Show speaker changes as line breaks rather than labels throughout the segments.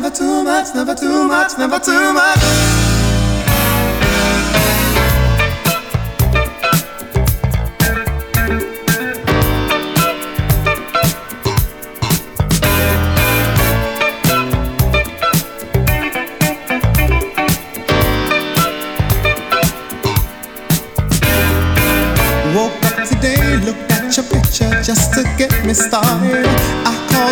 never too much, never too much, never too much. Woke up today, look at your picture, just to get me started.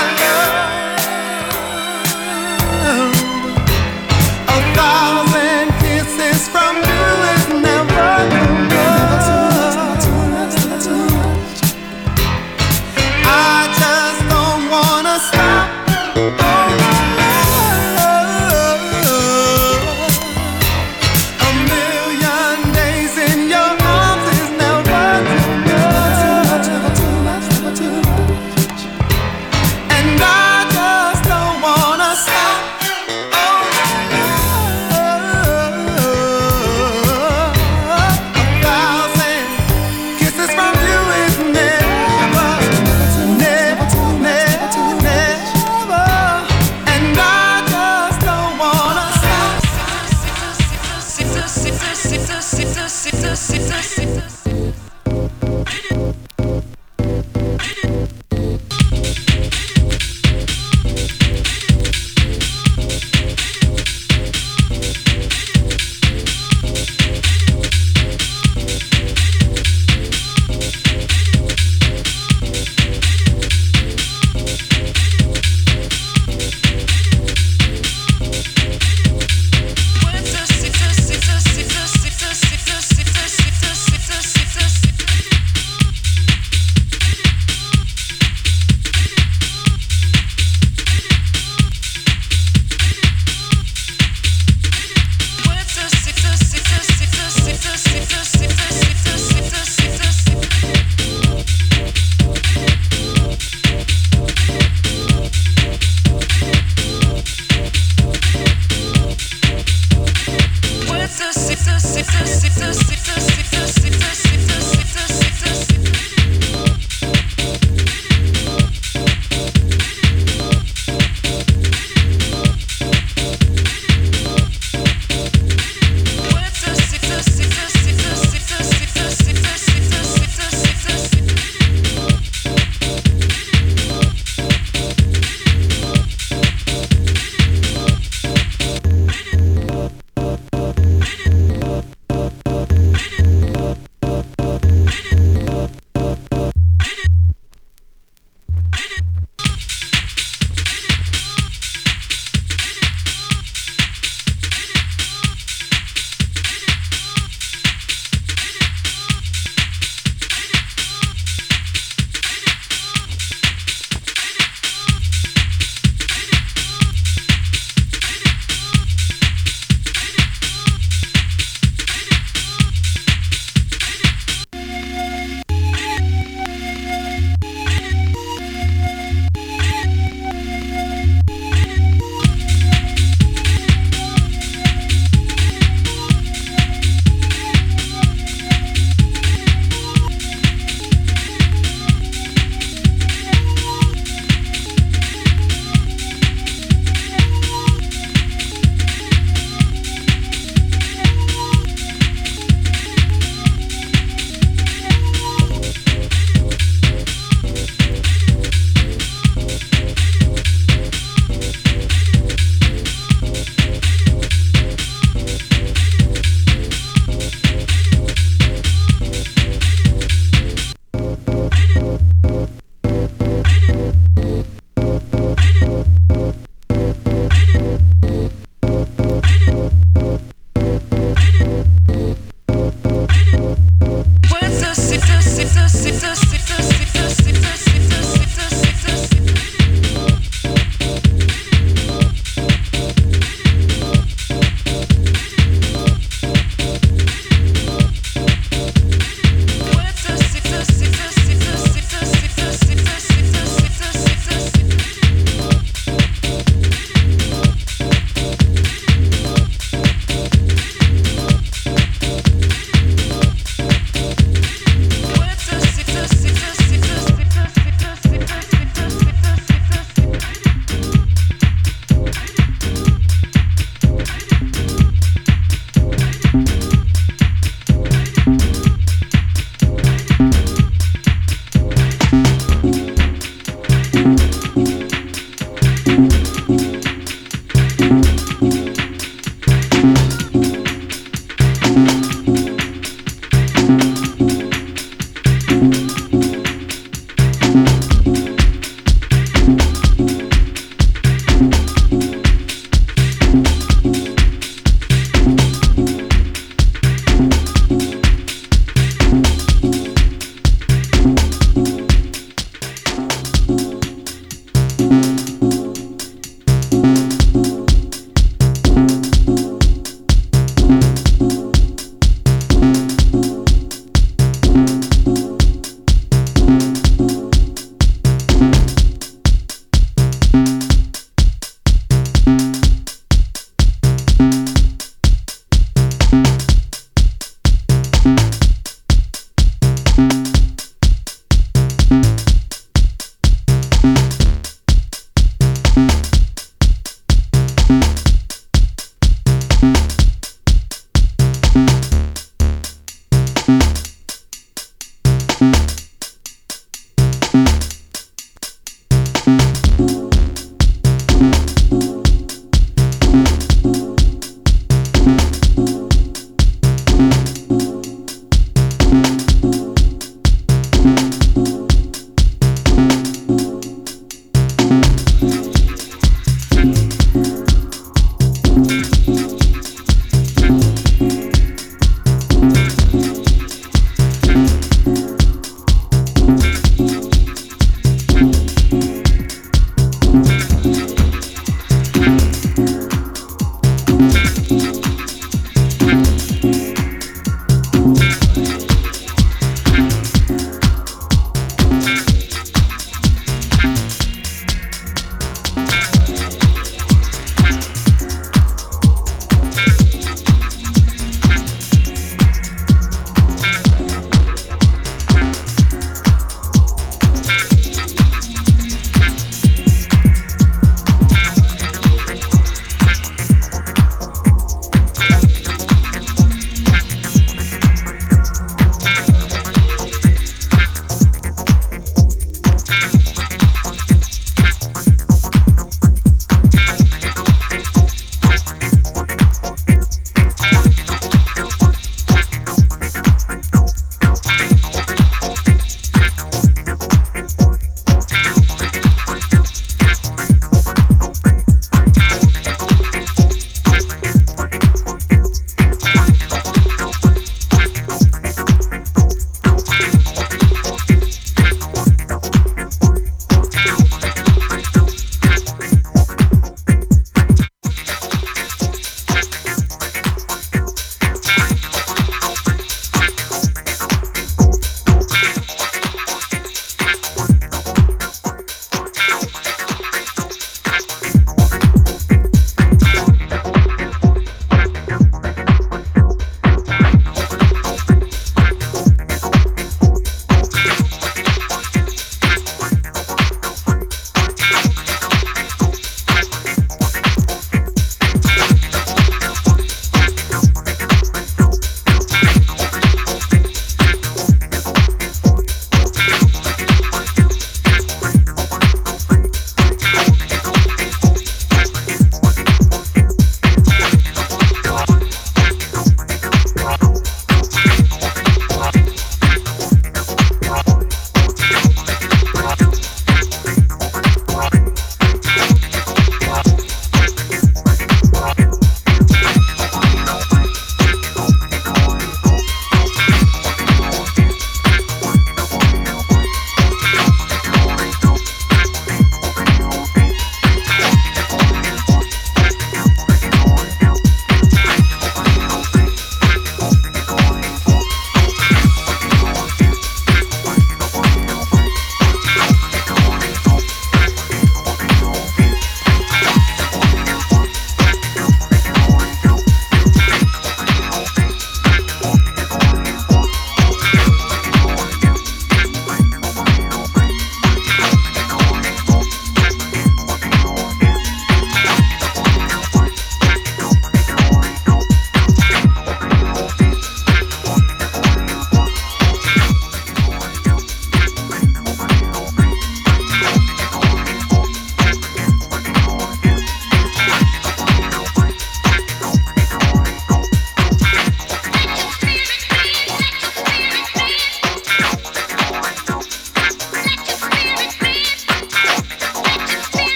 love.